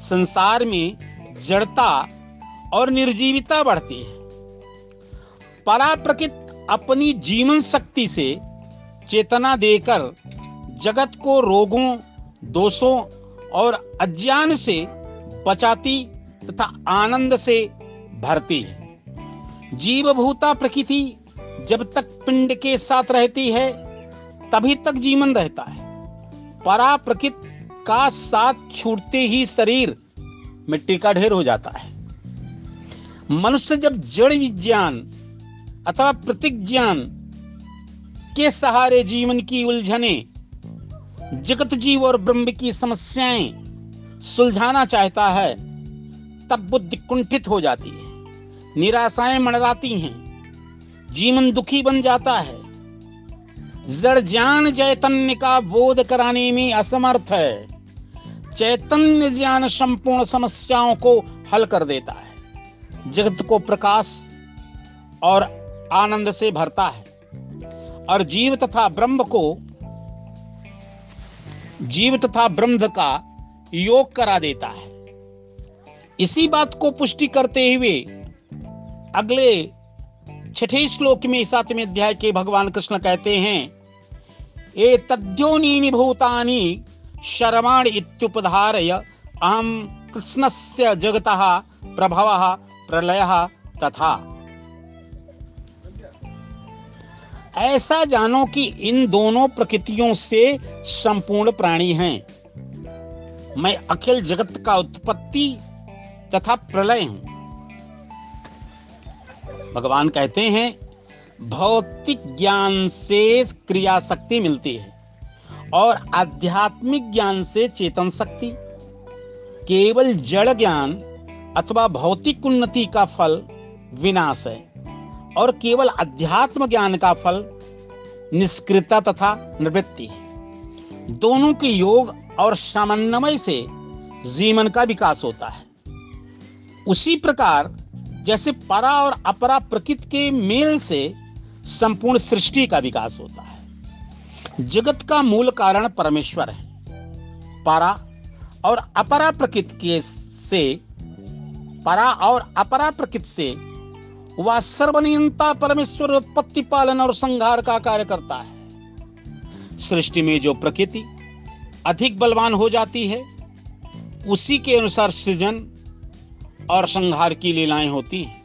संसार में जड़ता और निर्जीविता बढ़ती है। परा प्रकृति अपनी जीवन शक्ति से चेतना देकर जगत को रोगों, दोषों और अज्ञान से बचाती तथा आनंद से भरती। है जीवभूता प्रकृति जब तक पिंड के साथ रहती है, तभी तक जीवन रहता है। परा प्रकृति का साथ छूटते ही शरीर मिट्टी का ढेर हो जाता है। मनुष्य जब जड़ विज्ञान अथवा प्रतीक ज्ञान के सहारे जीवन की उलझने, जगत जीव और ब्रह्म की समस्याएँ सुलझाना चाहता है, तब बुद्धि कुंठित हो जाती है। निराशाएँ मंडराती हैं, जीवन दुखी बन जाता है। जड़ ज्ञान चैतन्य का बोध कराने में असमर्थ है। चैतन्य ज्ञान संपूर्ण समस्याओं को हल कर देता है। जगत को प्रकाश और आनंद से भरता है। और जीव तथा ब्रह्म को, जीव तथा ब्रह्म का योग करा देता है। इसी बात को पुष्टि करते हुए अगले छठे श्लोक में, सातवें अध्याय के भगवान कृष्ण कहते हैं, ए तद्योनी भूतानि शर्माण इत्युपधारय अहम कृष्णस्य जगतः, प्रभवः, प्रलयः तथा। ऐसा जानो कि इन दोनों प्रकृतियों से संपूर्ण प्राणी हैं। मैं अखिल जगत का उत्पत्ति तथा प्रलय हूँ। भगवान कहते हैं, भौतिक ज्ञान से क्रिया शक्ति मिलती है और आध्यात्मिक ज्ञान से चेतन शक्ति। केवल जड़ ज्ञान अथवा भौतिक उन्नति का फल विनाश है। और केवल अध्यात्म ज्ञान का फल निष्क्रियता तथा निवृत्ति है। दोनों के योग और समन्वय से जीवन का विकास होता है। उसी प्रकार जैसे परा और अपरा प्रकृति के मेल से संपूर्ण सृष्टि का विकास होता है। जगत का मूल कारण परमेश्वर है। परा और अपरा प्रकृति के से, परा और अपरा प्रकृति से वह सर्वनियंता परमेश्वर उत्पत्ति पालन और संहार का कार्य करता है। सृष्टि में जो प्रकृति अधिक बलवान हो जाती है, उसी के अनुसार सृजन और संहार की लीलाएँ होती हैं।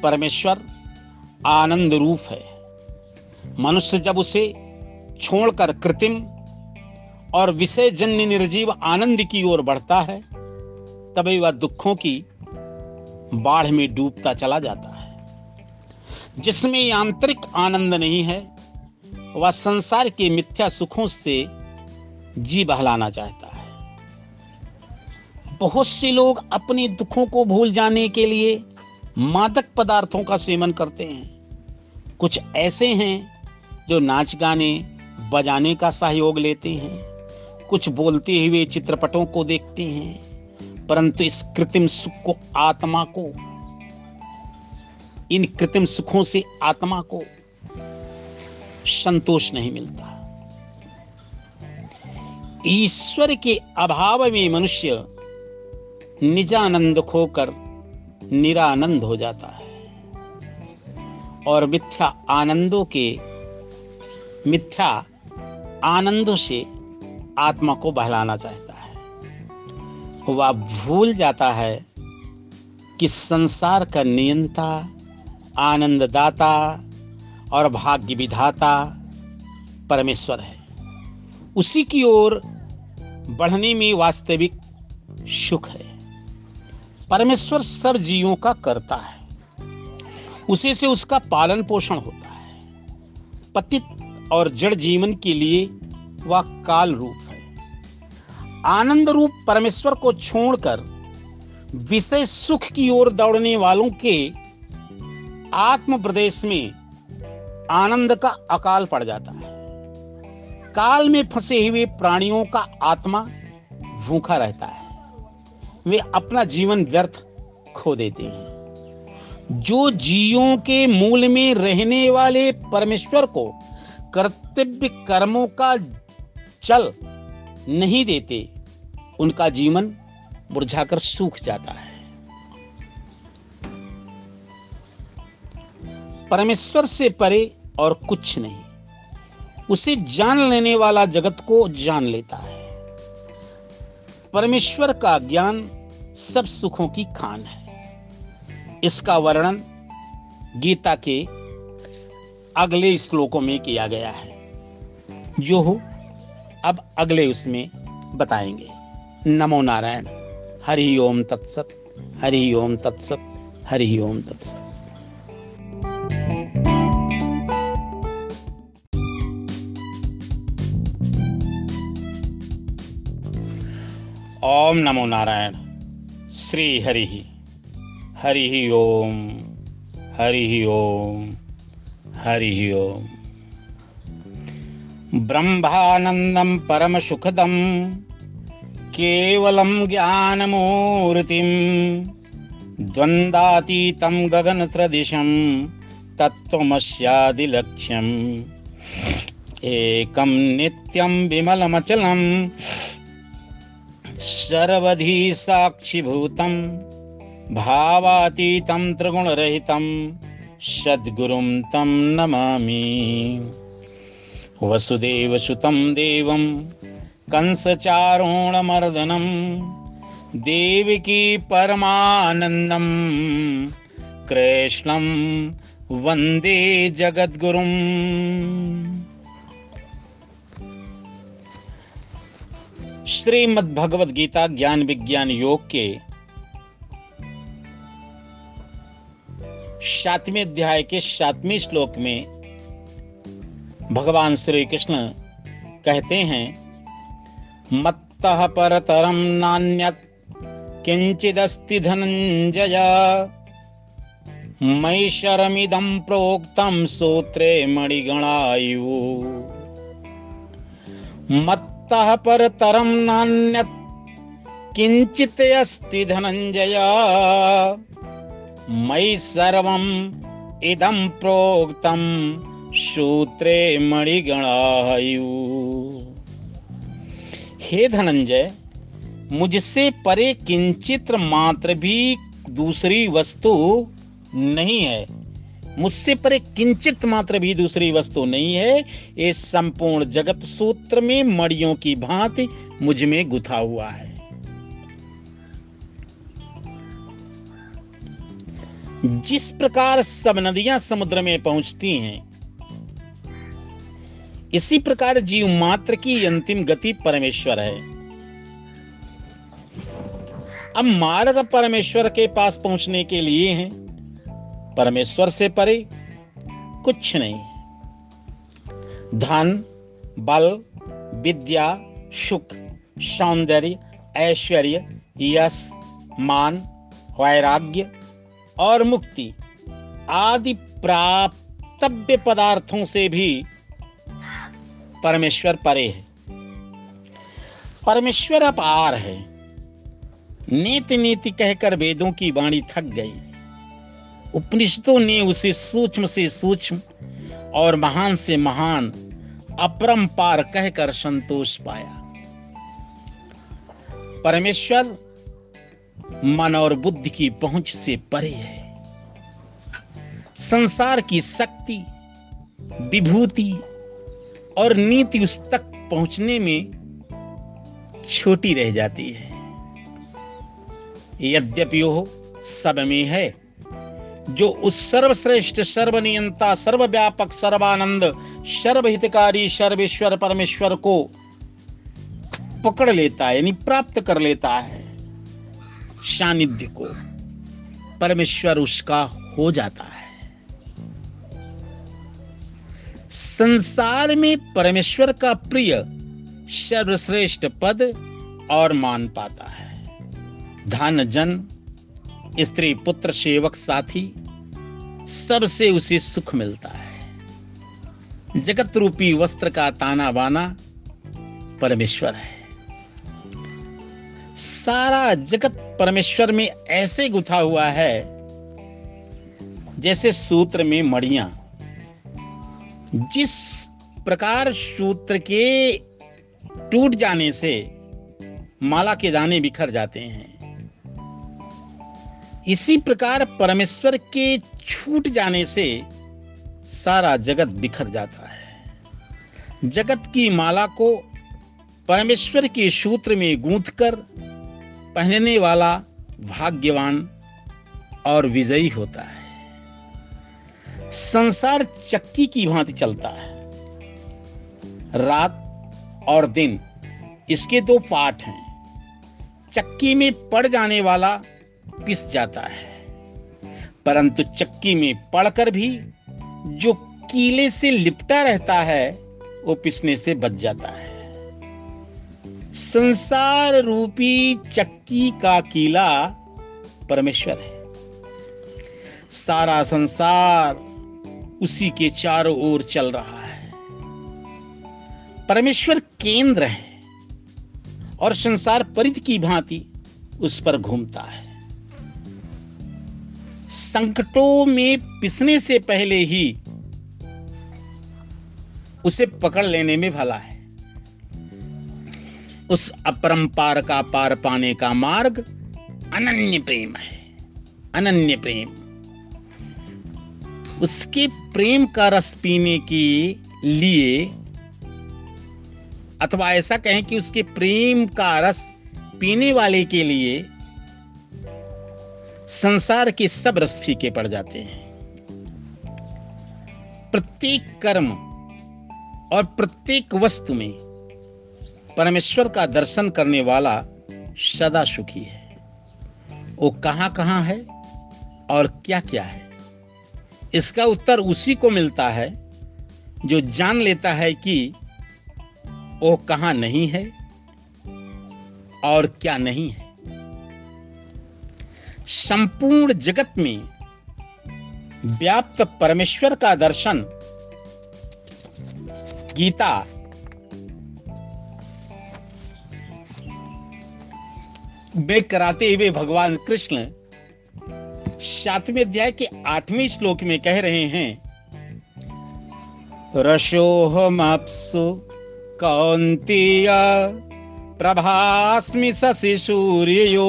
परमेश्वर आनंद रूप है। मनुष्य जब उसे छोड़कर कृत्रिम और विषय जन्य निर्जीव आनंद की ओर बढ़ता है, तभी वह दुखों की बाढ़ में डूबता चला जाता है। जिसमें यांत्रिक आनंद नहीं है, वह संसार के मिथ्या सुखों से जी बहलाना चाहता है। बहुत से लोग अपने दुखों को भूल जाने के लिए मादक पदार्थों का सेवन करते हैं। कुछ ऐसे हैं जो नाच गाने, बजाने का सहयोग लेते हैं। कुछ बोलते हुए चित्रपटों को देखते हैं। परंतु इस कृत्रिम सुख को, आत्मा को, इन कृत्रिम सुखों से आत्मा को संतोष नहीं मिलता। ईश्वर के अभाव में मनुष्य निजानंद खोकर निरानंद हो जाता है और मिथ्या आनंदों के, मिथ्या आनंदों से आत्मा को बहलाना चाहता वह भूल जाता है कि संसार का नियंता, आनंददाता और भाग्य विधाता परमेश्वर है। उसी की ओर बढ़ने में वास्तविक सुख है। परमेश्वर सब जीवों का करता है। उसी से उसका पालन पोषण होता है। पतित और जड़ जीवन के लिए वह काल रूप है। आनंद रूप परमेश्वर को छोड़कर विषय सुख की ओर दौड़ने वालों के आत्म प्रदेश में आनंद का अकाल पड़ जाता है। काल में फंसे हुए प्राणियों का आत्मा भूखा रहता है। वे अपना जीवन व्यर्थ खो देते हैं। जो जीवों के मूल में रहने वाले परमेश्वर को कर्तव्य कर्मों का चल नहीं देते उनका जीवन मुरझाकर सूख जाता है। परमेश्वर से परे और कुछ नहीं, उसे जान लेने वाला जगत को जान लेता है। परमेश्वर का ज्ञान सब सुखों की खान है। इसका वर्णन गीता के अगले श्लोकों में किया गया है। जो हो, अब अगले उसमें बताएँगे। नमो नारायण। हरि ओम तत्सत, हरि ओम तत्सत, हरि ओम तत्सत। ओम नमो नारायण। श्री हरि हरि ओम हरि ओम हरि ओम। ब्रह्मानन्दं परमसुखदं केवलं ज्ञानमूर्तिं द्वन्द्वातीतं गगनसदृशं तत्त्वमस्यादिलक्ष्यम्। एकं नित्यं विमलमचलं सर्वधी साक्षिभूतं भावातीतं त्रिगुणरहितं सद्गुरुं तं नमामि। वसुदेवसुतं देवं कंसचारोणमर्दनं देवकी परमानन्दं कृष्णं वंदे जगद्गुरुम्। श्रीमद् भगवद गीता ज्ञान विज्ञान योग के सातवें अध्याय के सातवें श्लोक में भगवान श्री कृष्ण कहते हैं मत्तः परतरं नान्यत्। किञ्चिदस्ति धनञ्जय। शरमिदं प्रोक्तं सूत्रे मणिगणायु। मत्तः परतरं नान्यत्। किञ्चित् अस्ति धनञ्जय। मयि सर्वम् इदं प्रोक्तं सूत्रे मणिगणायु। हे धनंजय, मुझसे परे किंचित मात्र भी दूसरी वस्तु नहीं है। मुझसे परे किंचित मात्र भी दूसरी वस्तु नहीं है। इस संपूर्ण जगत सूत्र में मड़ियों की भांति मुझमें गुथा हुआ है। जिस प्रकार सब नदियाँ समुद्र में पहुँचती हैं इसी प्रकार जीव मात्र की अंतिम गति परमेश्वर है। अब मार्ग परमेश्वर के पास पहुँचने के लिए है। परमेश्वर से परे कुछ नहीं। धन, बल, विद्या, सुख, सौंदर्य, ऐश्वर्य, यश, मान, वैराग्य और मुक्ति आदि प्राप्तव्य पदार्थों से भी परमेश्वर परे है। परमेश्वर अपार है। नीति नीति कहकर वेदों की वाणी थक गई। उपनिषदों ने उसे सूक्ष्म से सूक्ष्म और महान से महान, अपरंपार कहकर संतोष पाया। परमेश्वर मन और बुद्धि की पहुँच से परे है। संसार की शक्ति, विभूति और नीति उस तक पहुँचने में छोटी रह जाती है। यद्यपि वो सब में है, जो उस सर्वश्रेष्ठ, सर्वनियंता, सर्वव्यापक, सर्वानंद, सर्वहितकारी, सर्वेश्वर परमेश्वर को पकड़ लेता है, यानी प्राप्त कर लेता है। सानिध्य को परमेश्वर उसका हो जाता है। संसार में परमेश्वर का प्रिय सर्वश्रेष्ठ पद और मान पाता है। धन, जन, स्त्री, पुत्र, सेवक, साथी, सबसे उसे सुख मिलता है। जगत रूपी वस्त्र का ताना बाना परमेश्वर है। सारा जगत परमेश्वर में ऐसे गुथा हुआ है, जैसे सूत्र में मड़िया जिस प्रकार सूत्र के टूट जाने से माला के दाने बिखर जाते हैं, इसी प्रकार परमेश्वर के छूट जाने से सारा जगत बिखर जाता है। जगत की माला को परमेश्वर के सूत्र में गूंथ कर पहनने वाला भाग्यवान और विजयी होता है। संसार चक्की की भांति चलता है। रात और दिन, इसके दो पाठ हैं। चक्की में पड़ जाने वाला पिस जाता है। परंतु चक्की में पड़कर भी जो कीले से लिपटा रहता है, वो पिसने से बच जाता है। संसार रूपी चक्की का कीला परमेश्वर है। सारा संसार उसी के चारों ओर चल रहा है। परमेश्वर केंद्र है और संसार परिध की भांति उस पर घूमता है। संकटों में पिसने से पहले ही उसे पकड़ लेने में भला है। उस अपरंपार का पार पाने का मार्ग अनन्य प्रेम है। अनन्य प्रेम। उसके प्रेम का रस पीने के लिए, अथवा ऐसा कहें कि उसके प्रेम का रस पीने वाले के लिए, संसार के सब रस फीके पड़ जाते हैं। प्रत्येक कर्म और प्रत्येक वस्तु में परमेश्वर का दर्शन करने वाला सदा सुखी है। वो कहाँ कहाँ है और क्या क्या है? इसका उत्तर उसी को मिलता है जो जान लेता है कि वो कहाँ नहीं है और क्या नहीं है। संपूर्ण जगत में व्याप्त परमेश्वर का दर्शन गीता में कराते हुए भगवान कृष्ण सातवें अध्याय के आठवें श्लोक में कह रहे हैं रसोहमप्सु कौंतेय प्रभास्मि शशि सूर्यो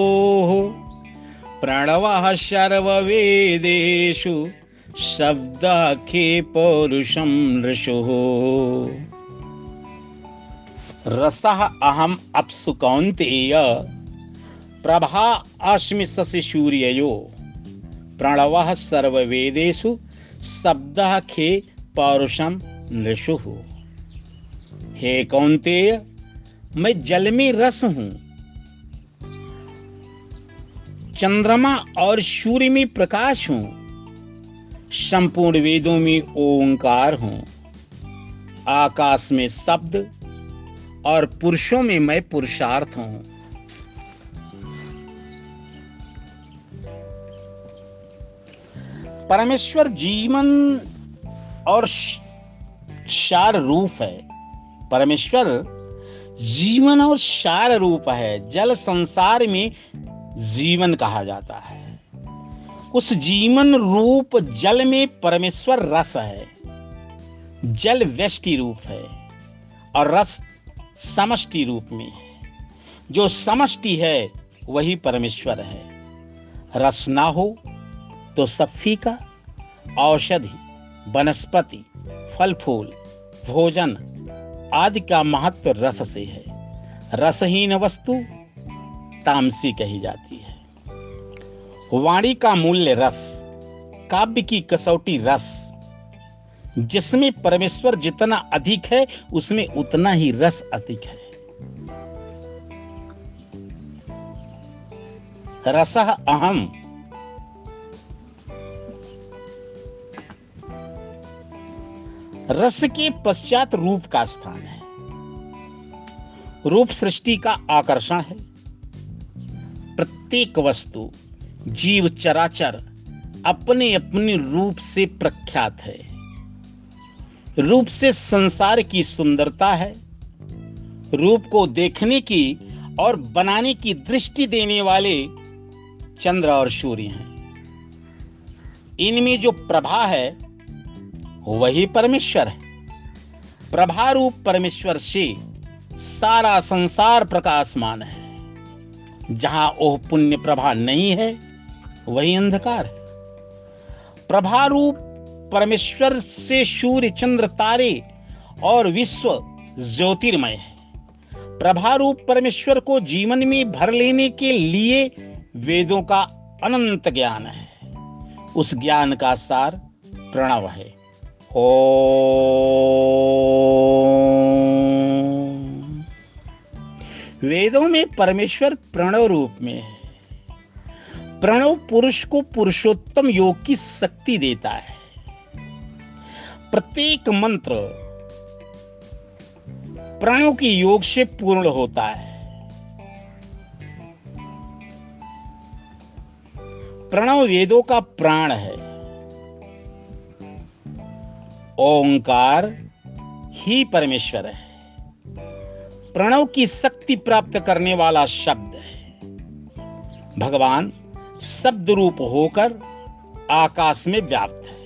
प्रणवः सर्ववेदेषु शब्दाखे पौरुषं ऋषुः। रसः अहम् अप्सु कौन्तेय, प्रभा अस्मि शशि सूर्ययो। प्रणवः सर्ववेदेषु शब्दः खे पौरुषम नृषु हे कौंतेय मैं जल में रस हूँ। चंद्रमा और सूर्य में प्रकाश हूँ। संपूर्ण वेदों में ओंकार हूँ। आकाश में शब्द और पुरुषों में मैं पुरुषार्थ हूँ। परमेश्वर जीवन और शार रूप है। परमेश्वर जीवन और शार रूप है। जल संसार में जीवन कहा जाता है। उस जीवन रूप जल में परमेश्वर रस है। जल व्यष्टि रूप है और रस समष्टि रूप में है। जो समष्टि है, वही परमेश्वर है। रस ना हो तो सब फीका औषधि, वनस्पति फल फूल भोजन आदि का महत्व रस से है। रसहीन वस्तु तामसी कही जाती है। वाणी का मूल्य रस, काव्य की कसौटी रस, जिसमें परमेश्वर जितना अधिक है, उसमें उतना ही रस अधिक है। रस अहम रस के पश्चात रूप का स्थान है। रूप सृष्टि का आकर्षण है। प्रत्येक वस्तु, जीव चराचर अपने अपने रूप से प्रख्यात है। रूप से संसार की सुंदरता है। रूप को देखने की और बनाने की दृष्टि देने वाले चंद्र और सूर्य हैं। इनमें जो प्रभा है वही परमेश्वर है। प्रभारूप परमेश्वर से सारा संसार प्रकाशमान है। जहाँ ओह पुण्य प्रभा नहीं है, वही अंधकार है। प्रभारूप परमेश्वर से सूर्य, चंद्र, तारे और विश्व ज्योतिर्मय है। प्रभारूप परमेश्वर को जीवन में भर लेने के लिए वेदों का अनंत ज्ञान है। उस ज्ञान का सार प्रणव है। वेदों में परमेश्वर प्रणव रूप में है। प्रणव पुरुष को पुरुषोत्तम योग की शक्ति देता है। प्रत्येक मंत्र प्रणव की योग से पूर्ण होता है। प्रणव वेदों का प्राण है। ओंकार ही परमेश्वर है। प्रणव की शक्ति प्राप्त करने वाला शब्द है। भगवान शब्द रूप होकर आकाश में व्याप्त है।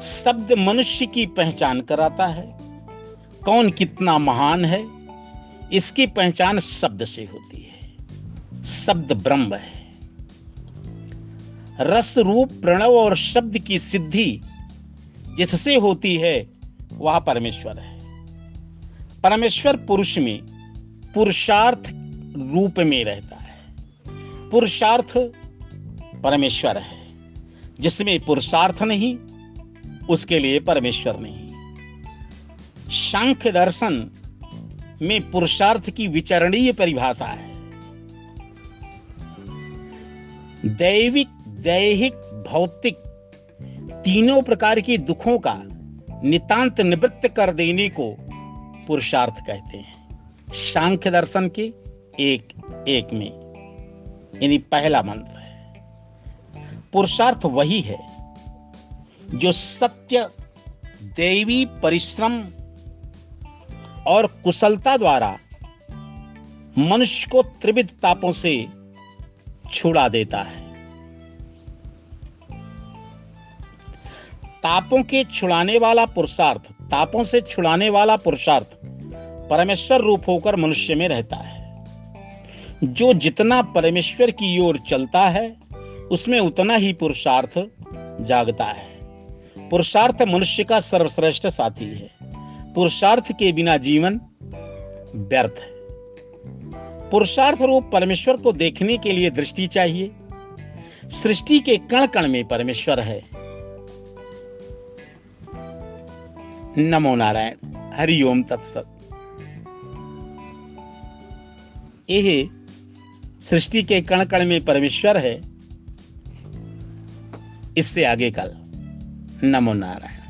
शब्द मनुष्य की पहचान कराता है। कौन कितना महान है, इसकी पहचान शब्द से होती है। शब्द ब्रह्म है। रस रूप प्रणव और शब्द की सिद्धि जिससे होती है, वह परमेश्वर है। परमेश्वर पुरुष में पुरुषार्थ रूप में रहता है। पुरुषार्थ परमेश्वर है। जिसमें पुरुषार्थ नहीं, उसके लिए परमेश्वर नहीं। सांख्य दर्शन में पुरुषार्थ की विचरणीय परिभाषा है। दैविक, दैहिक, भौतिक तीनों प्रकार के दुखों का नितांत निवृत्त कर देने को पुरुषार्थ कहते हैं। सांख्य दर्शन के एक एक में यानी पहला मंत्र है। पुरुषार्थ वही है जो सत्य, देवी परिश्रम और कुशलता द्वारा मनुष्य को त्रिविध तापों से छुड़ा देता है। तापों के छुड़ाने वाला पुरुषार्थ, तापों से छुड़ाने वाला पुरुषार्थ परमेश्वर रूप होकर मनुष्य में रहता है। जो जितना परमेश्वर की ओर चलता है, उसमें उतना ही पुरुषार्थ जागता है। पुरुषार्थ मनुष्य का सर्वश्रेष्ठ साथी है। पुरुषार्थ के बिना जीवन व्यर्थ है। पुरुषार्थ रूप परमेश्वर को देखने के लिए दृष्टि चाहिए। सृष्टि के कण कण में परमेश्वर है। नमो नारायण हरिओम तत्सत। यह सृष्टि के कण कण में परमेश्वर है। इससे आगे कल। नमो नारायण।